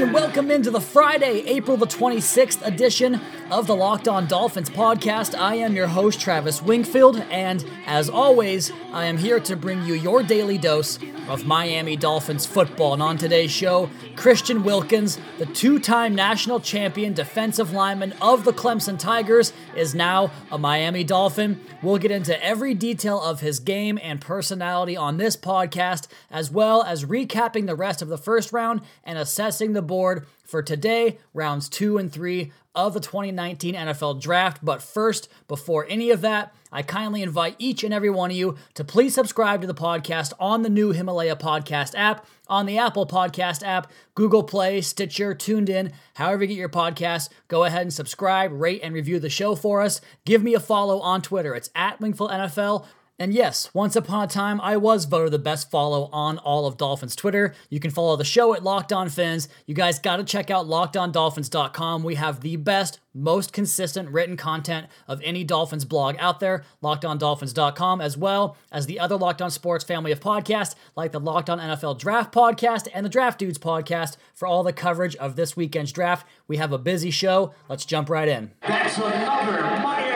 and welcome into the Friday, April the 26th edition of the Locked On Dolphins podcast. I am your host, Travis Wingfield, and as always, I am here to bring you your daily dose of Miami Dolphins football. And on today's show, Christian Wilkins, the two time national champion defensive lineman of the Clemson Tigers, is now a Miami Dolphin. We'll get into every detail of his game and personality on this podcast, as well as recapping the rest of the first round and assessing the board for today, rounds two and three of the 2019 NFL Draft. But first, before any of that, I kindly invite each and every one of you to please subscribe to the podcast on the new Himalaya Podcast app, on the Apple Podcast app, Google Play, Stitcher, TuneIn, however you get your podcast. Go ahead and subscribe, rate, and review the show for us. Give me a follow on Twitter. It's at Wingfield NFL. And yes, once upon a time, I was voted the best follow on all of Dolphins Twitter. You can follow the show at Locked On Fins. You guys got to check out LockedOnDolphins.com. We have the best, most consistent written content of any Dolphins blog out there. LockedOnDolphins.com, as well as the other Locked On Sports family of podcasts, like the Locked On NFL Draft podcast and the Draft Dudes podcast, for all the coverage of this weekend's draft. We have a busy show. Let's jump right in. That's another.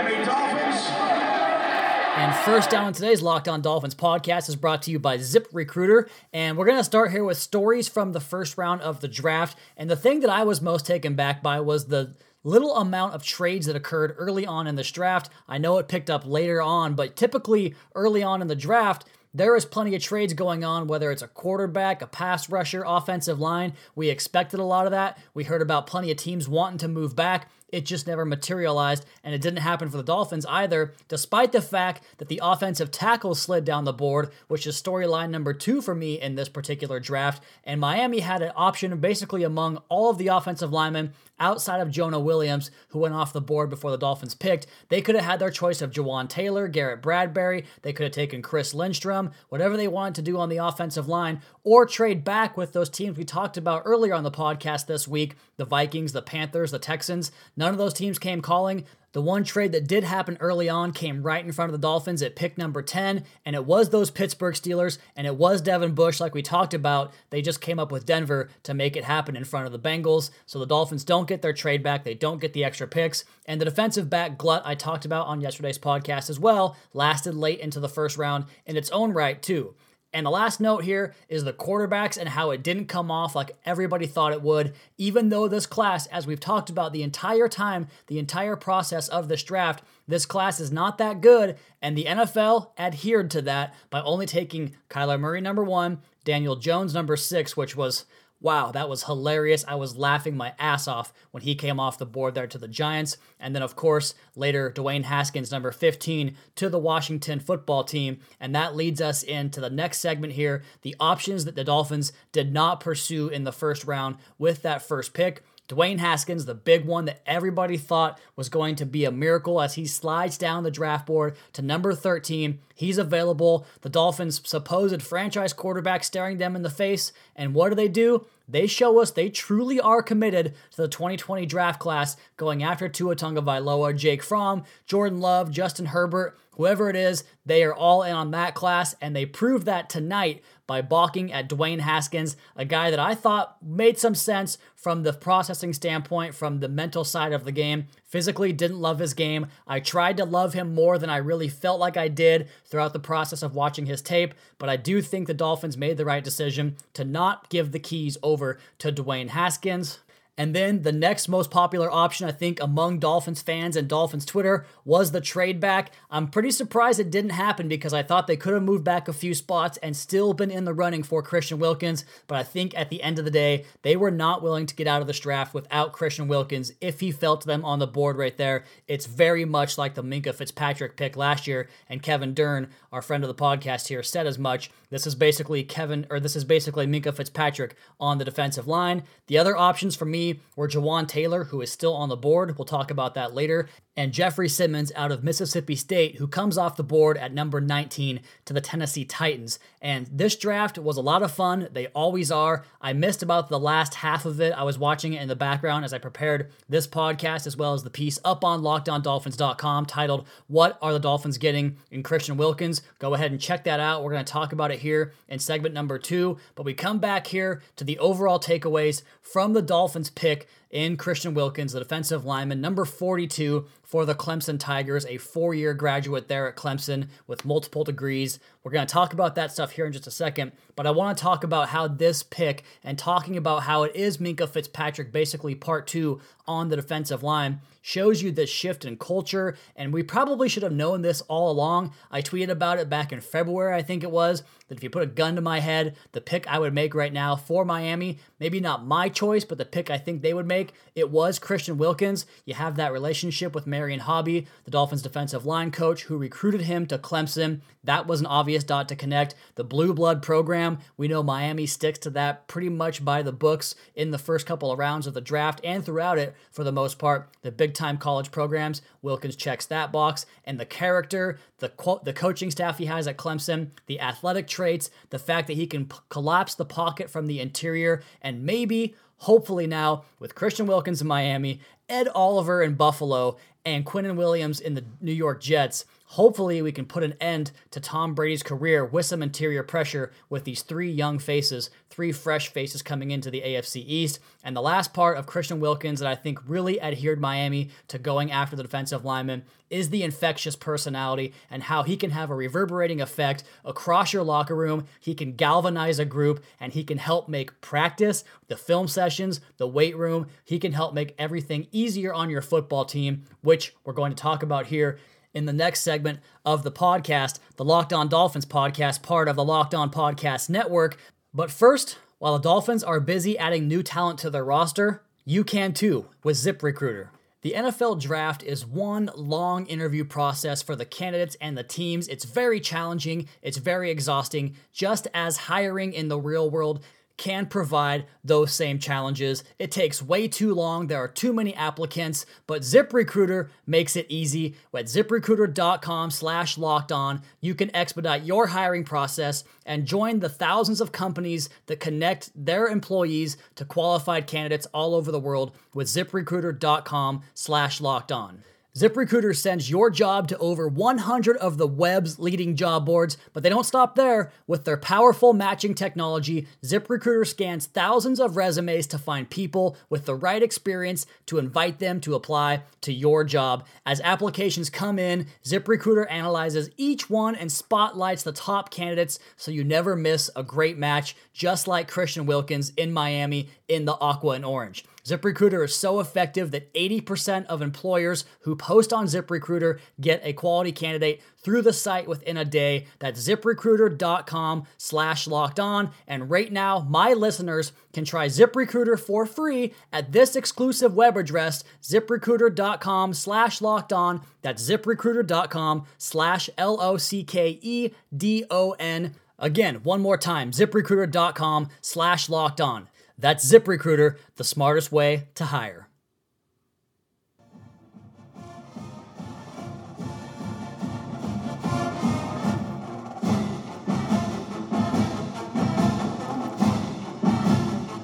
And first down in today's Locked On Dolphins podcast is brought to you by Zip Recruiter. And we're going to start here with stories from the first round of the draft. And the thing that I was most taken back by was the little amount of trades that occurred early on in this draft. I know it picked up later on, but typically early on in the draft, there is plenty of trades going on, whether it's a quarterback, a pass rusher, offensive line. We expected a lot of that. We heard about plenty of teams wanting to move back. It just never materialized, and it didn't happen for the Dolphins either, despite the fact that the offensive tackle slid down the board, which is storyline number two for me in this particular draft. And Miami had an option basically among all of the offensive linemen outside of Jonah Williams, who went off the board before the Dolphins picked. They could have had their choice of Jawaan Taylor, Garrett Bradbury. They could have taken Chris Lindstrom, whatever they wanted to do on the offensive line, or trade back with those teams we talked about earlier on the podcast this week the Vikings, the Panthers, the Texans. None of those teams came calling. The one trade that did happen early on came right in front of the Dolphins at pick number 10, and it was those Pittsburgh Steelers, and it was Devin Bush, like we talked about. They just came up with Denver to make it happen in front of the Bengals. So the Dolphins don't get their trade back, they don't get the extra picks. And the defensive back glut I talked about on yesterday's podcast as well lasted late into the first round in its own right, too. And the last note here is the quarterbacks and how it didn't come off like everybody thought it would, even though this class, as we've talked about the entire time, the entire process of this draft, this class is not that good. And the NFL adhered to that by only taking Kyler Murray number one, Daniel Jones number six, which was Wow, that was hilarious. I was laughing my ass off when he came off the board there to the Giants. And then, of course, later, Dwayne Haskins, number 15, to the Washington football team. And that leads us into the next segment here the options that the Dolphins did not pursue in the first round with that first pick. Dwayne Haskins, the big one that everybody thought was going to be a miracle as he slides down the draft board to number 13. He's available. The Dolphins' supposed franchise quarterback staring them in the face. And what do they do? They show us they truly are committed to the 2020 draft class, going after Tua Tagovailoa, Jake Fromm, Jordan Love, Justin Herbert, whoever it is. They are all in on that class, and they proved that tonight by balking at Dwayne Haskins, a guy that I thought made some sense from the processing standpoint, from the mental side of the game. Physically, didn't love his game. I tried to love him more than I really felt like I did throughout the process of watching his tape, but I do think the Dolphins made the right decision to not give the keys over to Dwayne Haskins. And then the next most popular option, I think, among Dolphins fans and Dolphins Twitter was the trade back. I'm pretty surprised it didn't happen because I thought they could have moved back a few spots and still been in the running for Christian Wilkins. But I think at the end of the day, they were not willing to get out of this draft without Christian Wilkins if he fell to them on the board right there. It's very much like the Minkah Fitzpatrick pick last year, and Kevin Dern, our friend of the podcast here, said as much. This is basically Kevin, or this is basically Minkah Fitzpatrick on the defensive line. The other options for me were Jawaan Taylor, who is still on the board. We'll talk about that later. And Jeffrey Simmons out of Mississippi State, who comes off the board at number 19 to the Tennessee Titans. And this draft was a lot of fun. They always are. I missed about the last half of it. I was watching it in the background as I prepared this podcast, as well as the piece up on lockedondolphins.com titled, What Are the Dolphins Getting in Christian Wilkins? Go ahead and check that out. We're going to talk about it here in segment number two. But we come back here to the overall takeaways from the Dolphins pick in Christian Wilkins, the defensive lineman, number 42 for the Clemson Tigers, a four year graduate there at Clemson with multiple degrees. We're going to talk about that stuff here in just a second, but I want to talk about how this pick and talking about how it is Minkah Fitzpatrick, basically part two on the defensive line, shows you this shift in culture. And we probably should have known this all along. I tweeted about it back in February, I think it was, that if you put a gun to my head, the pick I would make right now for Miami, maybe not my choice, but the pick I think they would make, it was Christian Wilkins. You have that relationship with Marion Hobby, the Dolphins defensive line coach who recruited him to Clemson. That was an obvious dot to connect. The Blue Blood program, we know Miami sticks to that pretty much by the books in the first couple of rounds of the draft and throughout it for the most part. The big time college programs, Wilkins checks that box. And the character, the, the coaching staff he has at Clemson, the athletic traits, the fact that he can p- collapse the pocket from the interior, and maybe, hopefully now, with Christian Wilkins in Miami, Ed Oliver in Buffalo, and Quinnen Williams in the New York Jets, hopefully we can put an end to Tom Brady's career with some interior pressure with these three young faces, three fresh faces coming into the AFC East. And the last part of Christian Wilkins that I think really adhered Miami to going after the defensive lineman is the infectious personality and how he can have a reverberating effect across your locker room. He can galvanize a group and he can help make practice, the film sessions, the weight room, he can help make everything easier on your football team, which we're going to talk about here in the next segment of the podcast, the Locked On Dolphins podcast, part of the Locked On Podcast Network. But first, while the Dolphins are busy adding new talent to their roster, you can too with ZipRecruiter. The NFL draft is one long interview process for the candidates and the teams. It's very challenging, it's very exhausting, just as hiring in the real world can provide those same challenges. It takes way too long. There are too many applicants, but ZipRecruiter makes it easy. At ziprecruiter.com slash locked on, you can expedite your hiring process and join the thousands of companies that connect their employees to qualified candidates all over the world with ziprecruiter.com slash locked on. ZipRecruiter sends your job to over 100 of the web's leading job boards, but they don't stop there. With their powerful matching technology, ZipRecruiter scans thousands of resumes to find people with the right experience to invite them to apply to your job. As applications come in, ZipRecruiter analyzes each one and spotlights the top candidates so you never miss a great match, just like Christian Wilkins in Miami in the aqua and orange. ZipRecruiter is so effective that 80% of employers who post on ZipRecruiter get a quality candidate through the site within a day. That's ziprecruiter.com slash locked on. And right now, my listeners can try ZipRecruiter for free at this exclusive web address, ziprecruiter.com slash locked on. That's ziprecruiter.com slash L O C K E D O N. Again, one more time, ziprecruiter.com slash locked on. That's ZipRecruiter, the smartest way to hire.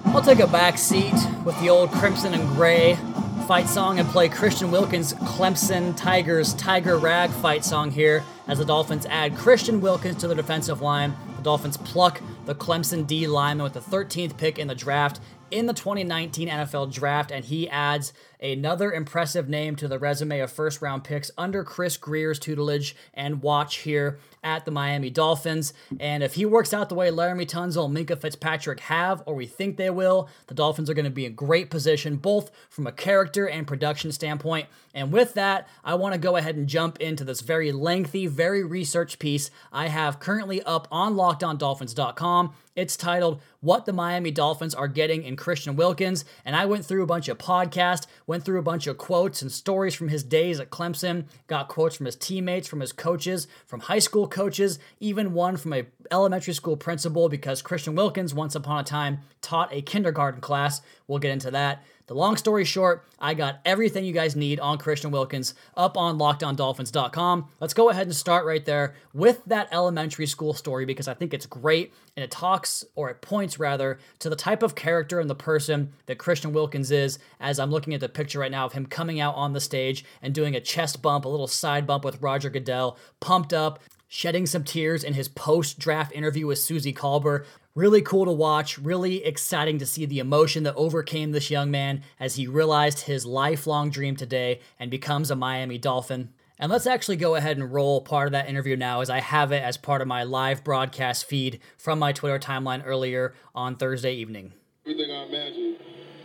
I'll take a back seat with the old Crimson and Gray fight song and play Christian Wilkins' Clemson Tigers Tiger Rag fight song here as the Dolphins add Christian Wilkins to the defensive line. The Dolphins pluck the Clemson D lineman with the 13th pick in the draft in the 2019 NFL draft, and he adds another impressive name to the resume of first round picks under Chris Grier's tutelage and watch here at the Miami Dolphins. And if he works out the way Laremy Tunsil and Minkah Fitzpatrick have, or we think they will, the Dolphins are going to be in great position, both from a character and production standpoint. And with that, I want to go ahead and jump into this very lengthy, very researched piece I have currently up on lockedondolphins.com. It's titled What the Miami Dolphins Are Getting in Christian Wilkins. And I went through a bunch of podcasts, went through a bunch of quotes and stories from his days at Clemson, got quotes from his teammates, from his coaches, from high school coaches, even one from a elementary school principal because Christian Wilkins once upon a time taught a kindergarten class. We'll get into that. The long story short, I got everything you guys need on Christian Wilkins up on lockedondolphins.com. Let's go ahead and start right there with that elementary school story because I think it's great and it talks, or it points rather, to the type of character and the person that Christian Wilkins is as I'm looking at the picture right now of him coming out on the stage and doing a chest bump, a little side bump with Roger Goodell, pumped up, shedding some tears in his post draft interview with Suzy Kolber. Really cool to watch, really exciting to see the emotion that overcame this young man as he realized his lifelong dream today and becomes a Miami Dolphin. And let's actually go ahead and roll part of that interview now as I have it as part of my live broadcast feed from my Twitter timeline earlier on Thursday evening. Everything I imagine.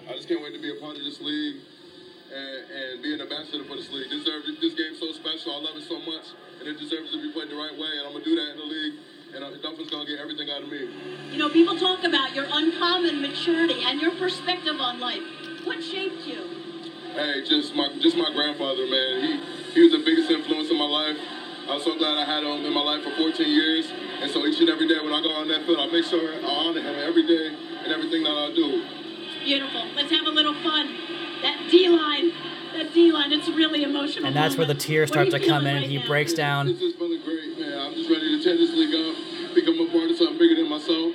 I just can't wait to be a part of this league and, and be an ambassador for this league. This, this game's so special. I love it so much, and it deserves to be played the right way. And I'm going to do that in the league and the Dolphins gonna get everything out of me. You know, people talk about your uncommon maturity and your perspective on life. What shaped you? Hey, just my just my grandfather, man. He he was the biggest influence in my life. I'm so glad I had him in my life for 14 years. And so each and every day when I go on that field, I make sure I honor him every day and everything that I do. Beautiful. Let's have a little fun. That D line. That D line, it's really emotional. And that's where the tears start to come in. Right he now? breaks down. It's just feeling great, man. I'm just ready to tear this league up, become a part of something bigger than myself,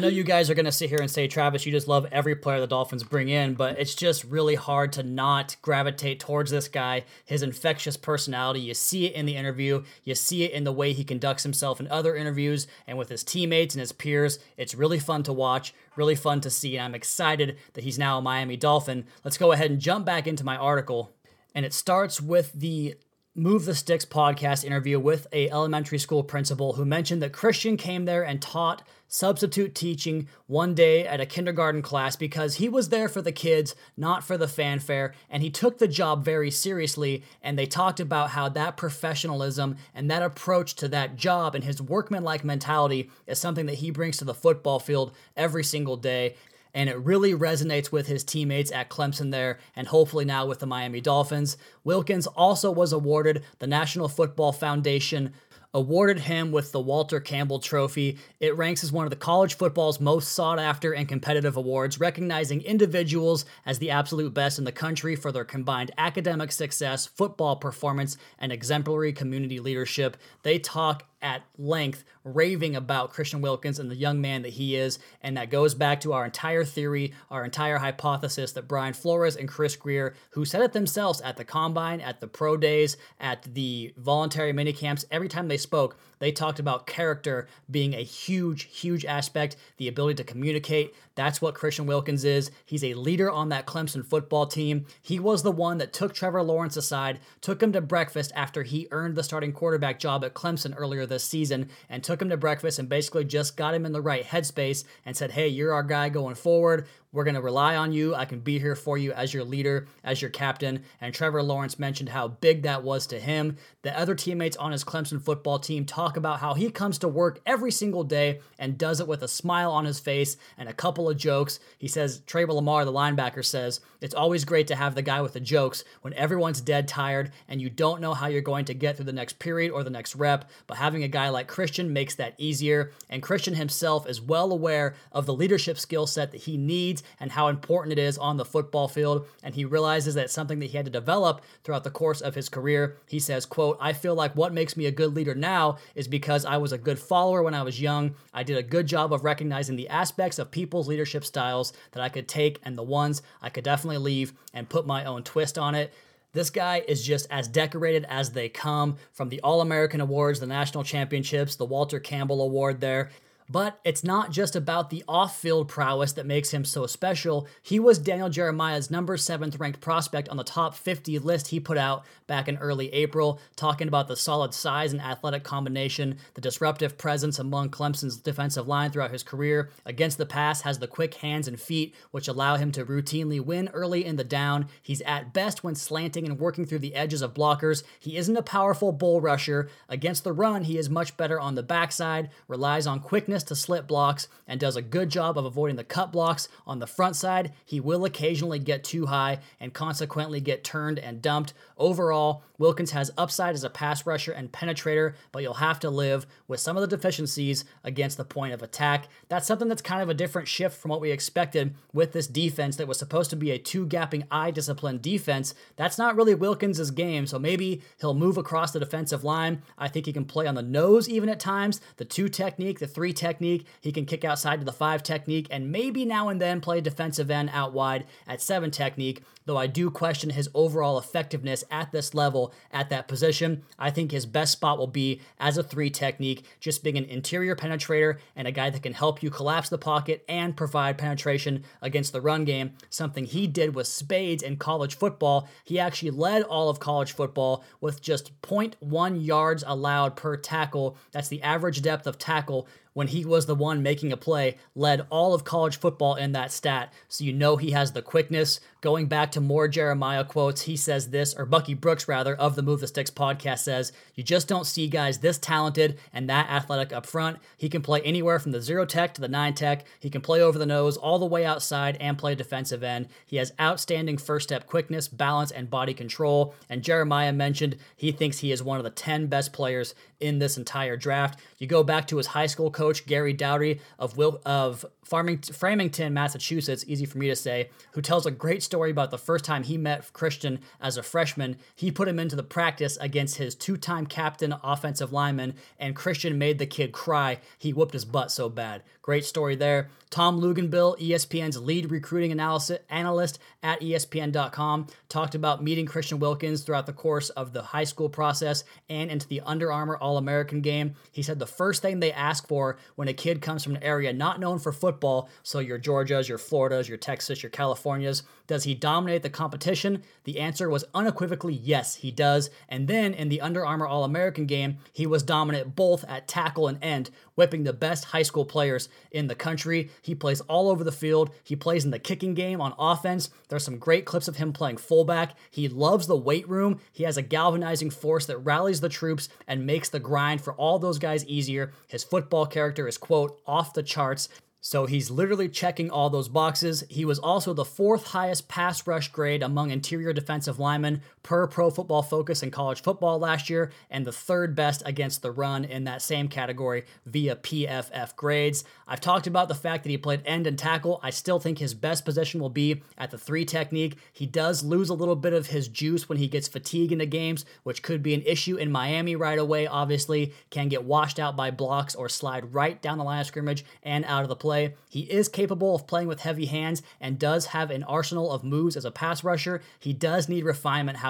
know you guys are going to sit here and say, Travis, you just love every player the Dolphins bring in, but it's just really hard to not gravitate towards this guy, his infectious personality. You see it in the interview, you see it in the way he conducts himself in other interviews and with his teammates and his peers. It's really fun to watch, really fun to see, and I'm excited that he's now a Miami Dolphin. Let's go ahead and jump back into my article. And it starts with the Move the Sticks podcast interview with a elementary school principal who mentioned that Christian came there and taught substitute teaching one day at a kindergarten class because he was there for the kids, not for the fanfare, and he took the job very seriously. And they talked about how that professionalism and that approach to that job and his workmanlike mentality is something that he brings to the football field every single day and it really resonates with his teammates at Clemson there, and hopefully now with the Miami Dolphins. Wilkins also was awarded the National Football Foundation awarded him with the Walter Campbell Trophy. It ranks as one of the college football's most sought after and competitive awards, recognizing individuals as the absolute best in the country for their combined academic success, football performance, and exemplary community leadership. They talk at length raving about Christian Wilkins and the young man that he is. And that goes back to our entire theory, our entire hypothesis that Brian Flores and Chris Grier, who said it themselves at the combine, at the pro days, at the voluntary mini camps, every time they spoke, they talked about character being a huge, huge aspect, the ability to communicate. That's what Christian Wilkins is. He's a leader on that Clemson football team. He was the one that took Trevor Lawrence aside, took him to breakfast after he earned the starting quarterback job at Clemson earlier this season, and took him to breakfast and basically just got him in the right headspace and said, Hey, you're our guy going forward. We're going to rely on you. I can be here for you as your leader, as your captain. And Trevor Lawrence mentioned how big that was to him. The other teammates on his Clemson football team talk about how he comes to work every single day and does it with a smile on his face and a couple of jokes. He says, Trevor Lamar, the linebacker, says, It's always great to have the guy with the jokes when everyone's dead tired and you don't know how you're going to get through the next period or the next rep. But having a guy like Christian makes that easier. And Christian himself is well aware of the leadership skill set that he needs and how important it is on the football field. And he realizes that something that he had to develop throughout the course of his career. He says, quote, I feel like what makes me a good leader now is because I was a good follower when I was young. I did a good job of recognizing the aspects of people's leadership styles that I could take and the ones I could definitely leave and put my own twist on it. This guy is just as decorated as they come from the All American Awards, the national championships, the Walter Campbell Award there. But it's not just about the off field prowess that makes him so special. He was Daniel Jeremiah's number seventh ranked prospect on the top 50 list he put out back in early April, talking about the solid size and athletic combination, the disruptive presence among Clemson's defensive line throughout his career. Against the pass, has the quick hands and feet, which allow him to routinely win early in the down. He's at best when slanting and working through the edges of blockers. He isn't a powerful bull rusher. Against the run, he is much better on the backside, relies on quickness quickness to slip blocks and does a good job of avoiding the cut blocks on the front side. He will occasionally get too high and consequently get turned and dumped. Overall, Wilkins has upside as a pass rusher and penetrator, but you'll have to live with some of the deficiencies against the point of attack. That's something that's kind of a different shift from what we expected with this defense that was supposed to be a two gapping eye discipline defense. That's not really Wilkins' game, so maybe he'll move across the defensive line. I think he can play on the nose even at times, the two technique, the three technique. He can kick outside to the five technique, and maybe now and then play defensive end out wide at seven technique though I do question his overall effectiveness at this level at that position. I think his best spot will be as a three technique, just being an interior penetrator and a guy that can help you collapse the pocket and provide penetration against the run game, something he did with spades in college football. He actually led all of college football with just 0.1 yards allowed per tackle. That's the average depth of tackle when he was the one making a play, led all of college football in that stat. So you know he has the quickness. Going back to more Jeremiah quotes, he says this, or Bucky Brooks rather, of the Move the Sticks podcast says, You just don't see guys this talented and that athletic up front. He can play anywhere from the zero tech to the nine tech. He can play over the nose, all the way outside, and play defensive end. He has outstanding first step quickness, balance, and body control. And Jeremiah mentioned he thinks he is one of the 10 best players in this entire draft. You go back to his high school coach, Gary Dowdy of Will, of Farmington, Framingham, Massachusetts, easy for me to say, who tells a great story about the first time he met Christian as a freshman. He put him into the practice against his two time captain offensive lineman, and Christian made the kid cry. He whooped his butt so bad. Great story there. Tom Luginbill, ESPN's lead recruiting analyst at ESPN.com, talked about meeting Christian Wilkins throughout the course of the high school process and into the Under Armour All American game. He said the first thing they ask for when a kid comes from an area not known for football, so your Georgias, your Floridas, your Texas, your Californias, does he dominate the competition? The answer was unequivocally yes, he does. And then in the Under Armour All American game, he was dominant both at tackle and end, whipping the best high school players in the country. He plays all over the field. He plays in the kicking game on offense. There's some great clips of him playing fullback. He loves the weight room. He has a galvanizing force that rallies the troops and makes the grind for all those guys easier. His football character is, quote, off the charts. So he's literally checking all those boxes. He was also the fourth highest pass rush grade among interior defensive linemen per Pro Football Focus in college football last year, and the third best against the run in that same category via PFF grades. I've talked about the fact that he played end and tackle. I still think his best position will be at the three technique. He does lose a little bit of his juice when he gets fatigue into games, which could be an issue in Miami right away, obviously. Can get washed out by blocks or slide right down the line of scrimmage and out of the play. He is capable of playing with heavy hands and does have an arsenal of moves as a pass rusher. He does need refinement, however,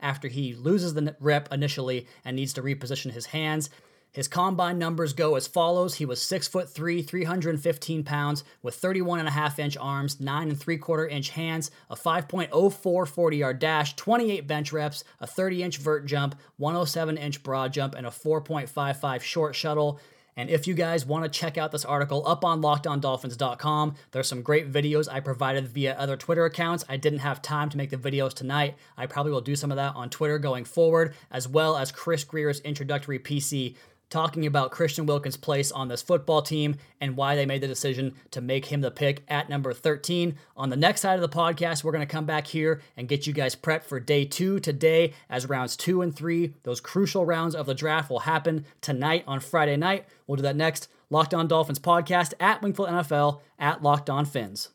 after he loses the rep initially and needs to reposition his hands. His combine numbers go as follows. He was six foot three, 315 pounds, with 31 and a half inch arms, nine and three quarter inch hands, a 5.04 40 yard dash, 28 bench reps, a 30 inch vert jump, 107 inch broad jump, and a 4.55 short shuttle. And if you guys want to check out this article up on lockedondolphins.com, there's some great videos I provided via other Twitter accounts. I didn't have time to make the videos tonight. I probably will do some of that on Twitter going forward, as well as Chris Grier's introductory PC talking about Christian Wilkins' place on this football team and why they made the decision to make him the pick at number 13. On the next side of the podcast, we're going to come back here and get you guys prepped for day two today, as rounds two and three, those crucial rounds of the draft, will happen tonight on Friday night. We'll do that next. Locked On Dolphins podcast at Wingfield NFL at Locked On Fins.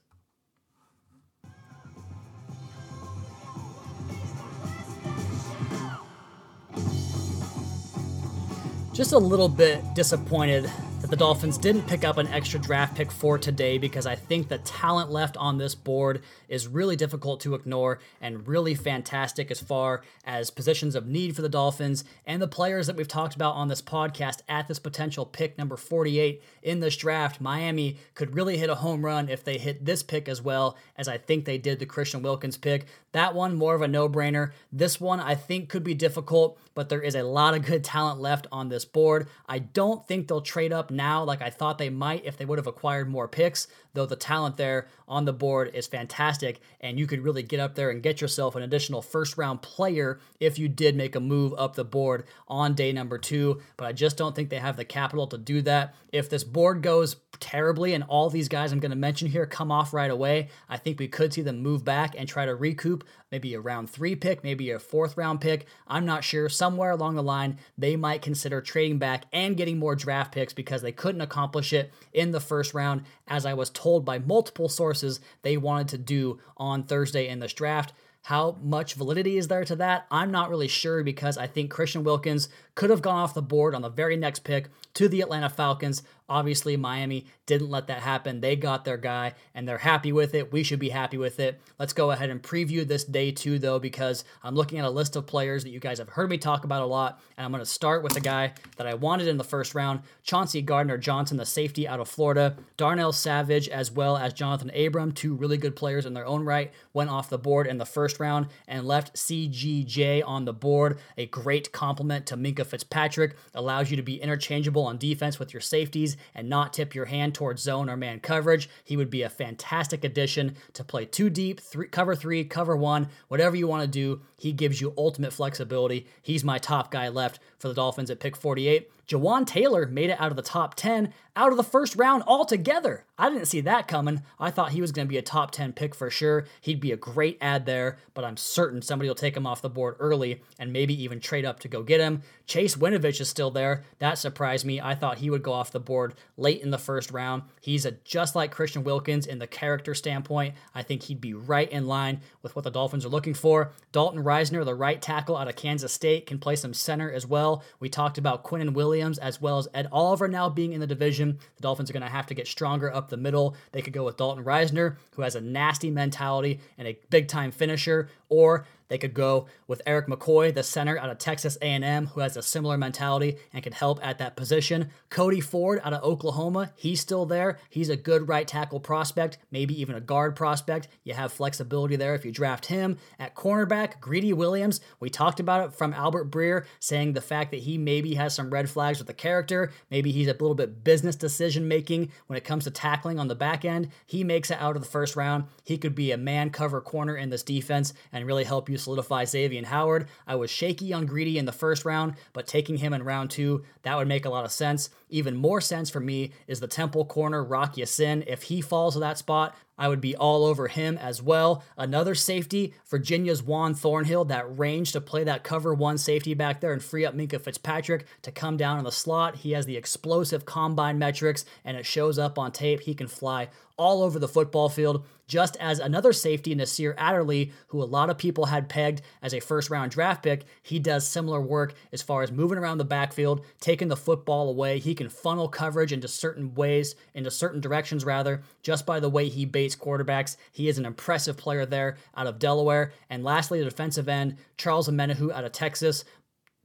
Just a little bit disappointed that the Dolphins didn't pick up an extra draft pick for today because I think the talent left on this board is really difficult to ignore and really fantastic as far as positions of need for the Dolphins and the players that we've talked about on this podcast at this potential pick number 48 in this draft. Miami could really hit a home run if they hit this pick as well as I think they did the Christian Wilkins pick. That one, more of a no brainer. This one, I think, could be difficult, but there is a lot of good talent left on this board. I don't think they'll trade up now like I thought they might if they would have acquired more picks, though the talent there on the board is fantastic, and you could really get up there and get yourself an additional first round player if you did make a move up the board on day number two. But I just don't think they have the capital to do that. If this board goes terribly and all these guys I'm going to mention here come off right away, I think we could see them move back and try to recoup maybe a round three pick, maybe a fourth round pick. I'm not sure. Somewhere along the line, they might consider trading back and getting more draft picks because they couldn't accomplish it in the first round, as I was told by multiple sources they wanted to do on Thursday in this draft. How much validity is there to that? I'm not really sure because I think Christian Wilkins could have gone off the board on the very next pick to the Atlanta Falcons. Obviously, Miami didn't let that happen. They got their guy and they're happy with it. We should be happy with it. Let's go ahead and preview this day two, though, because I'm looking at a list of players that you guys have heard me talk about a lot. And I'm going to start with a guy that I wanted in the first round Chauncey Gardner Johnson, the safety out of Florida. Darnell Savage, as well as Johnathan Abram, two really good players in their own right, went off the board in the first round and left CGJ on the board. A great compliment to Minkah Fitzpatrick. Allows you to be interchangeable on defense with your safeties and not tip your hand towards zone or man coverage. He would be a fantastic addition to play two deep, three, cover three, cover one, whatever you want to do. He gives you ultimate flexibility. He's my top guy left for the Dolphins at pick 48. Jawaan Taylor made it out of the top 10 out of the first round altogether. I didn't see that coming. I thought he was going to be a top 10 pick for sure. He'd be a great ad there, but I'm certain somebody will take him off the board early and maybe even trade up to go get him. Chase Winovich is still there. That surprised me. I thought he would go off the board late in the first round. He's a, just like Christian Wilkins in the character standpoint. I think he'd be right in line with what the Dolphins are looking for. Dalton Risner, the right tackle out of Kansas State, can play some center as well. We talked about Quinnen Williams as well as Ed Oliver now being in the division. The Dolphins are going to have to get stronger up the middle. They could go with Dalton Risner, who has a nasty mentality and a big time finisher, or they could go with Erik McCoy, the center out of Texas A&M, who has a similar mentality and can help at that position. Cody Ford out of Oklahoma, he's still there. He's a good right tackle prospect, maybe even a guard prospect. You have flexibility there if you draft him. At cornerback, Greedy Williams, we talked about it from Albert Breer, saying the fact that he maybe has some red flags with the character. Maybe he's a little bit business decision making when it comes to tackling on the back end. He makes it out of the first round. He could be a man cover corner in this defense and really help you solidify Xavier and Howard. I was shaky on Greedy in the first round, but taking him in round two, that would make a lot of sense. Even more sense for me is the Temple corner, Rock Ya-Sin. If he falls to that spot, I would be all over him as well. Another safety, Virginia's Juan Thornhill, that range to play that cover one safety back there and free up Minkah Fitzpatrick to come down in the slot. He has the explosive combine metrics and it shows up on tape. He can fly all over the football field, just as another safety, Nasir Adderley, who a lot of people had pegged as a first round draft pick, he does similar work as far as moving around the backfield, taking the football away. He can funnel coverage into certain ways, into certain directions rather, just by the way he baits quarterbacks. He is an impressive player there out of Delaware. And lastly, the defensive end, Charles Omenihu out of Texas.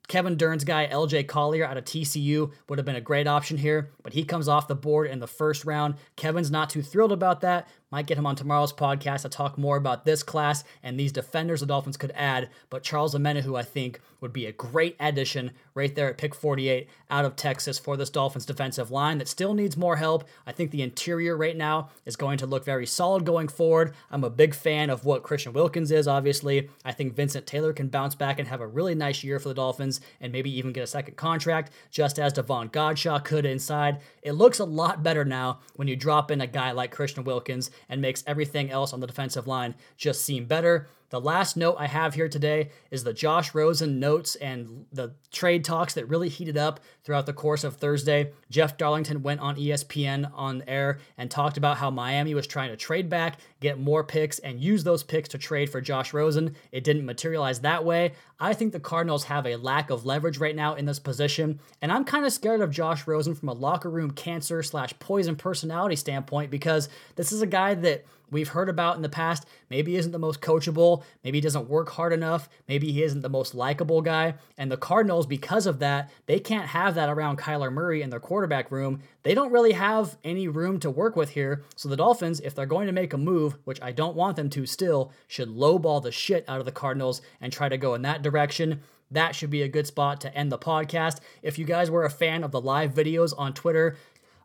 Kevin Dern's guy, LJ Collier out of TCU, would have been a great option here, but he comes off the board in the first round. Kevin's not too thrilled about that. Might get him on tomorrow's podcast to talk more about this class and these defenders the Dolphins could add. But Charles Omenihu, I think, would be a great addition right there at pick 48 out of Texas for this Dolphins defensive line that still needs more help. I think the interior right now is going to look very solid going forward. I'm a big fan of what Christian Wilkins is, obviously. I think Vincent Taylor can bounce back and have a really nice year for the Dolphins and maybe even get a second contract, just as Davon Godchaux could inside. It looks a lot better now when you drop in a guy like Christian Wilkins and makes everything else on the defensive line just seem better. The last note I have here today is the Josh Rosen notes and the trade talks that really heated up throughout the course of Thursday. Jeff Darlington went on ESPN on air and talked about how Miami was trying to trade back, get more picks, and use those picks to trade for Josh Rosen. It didn't materialize that way. I think the Cardinals have a lack of leverage right now in this position, and I'm kind of scared of Josh Rosen from a locker room cancer slash poison personality standpoint because this is a guy that we've heard about in the past. Maybe isn't the most coachable. Maybe he doesn't work hard enough. Maybe he isn't the most likable guy. And the Cardinals, because of that, they can't have that around Kyler Murray in their quarterback room. They don't really have any room to work with here. So the Dolphins, if they're going to make a move, which I don't want them to still, should lowball the shit out of the Cardinals and try to go in that direction that should be a good spot to end the podcast. If you guys were a fan of the live videos on Twitter,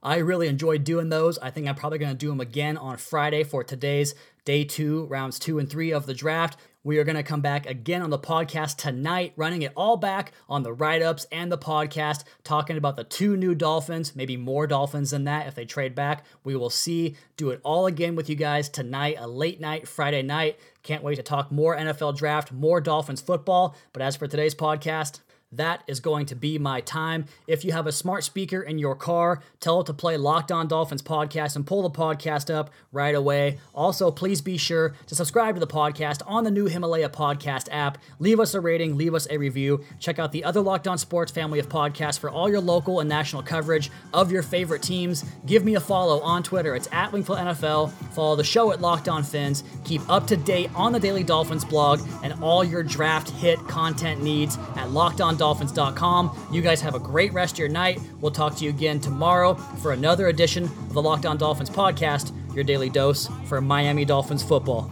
I really enjoyed doing those. I think I'm probably going to do them again on Friday for today's day two, rounds two and three of the draft. We are going to come back again on the podcast tonight, running it all back on the write ups and the podcast, talking about the two new Dolphins, maybe more Dolphins than that if they trade back. We will see. Do it all again with you guys tonight, a late night, Friday night. Can't wait to talk more NFL draft, more Dolphins football. But as for today's podcast, that is going to be my time. If you have a smart speaker in your car, tell it to play Locked On Dolphins podcast and pull the podcast up right away. Also, please be sure to subscribe to the podcast on the new Himalaya podcast app. Leave us a rating, leave us a review. Check out the other Locked On Sports family of podcasts for all your local and national coverage of your favorite teams. Give me a follow on Twitter. It's at Wingfield NFL. Follow the show at Locked On Fins. Keep up to date on the Daily Dolphins blog and all your draft hit content needs at Locked On dolphins.com. You guys have a great rest of your night. We'll talk to you again tomorrow for another edition of the Locked On Dolphins podcast, your daily dose for Miami Dolphins football.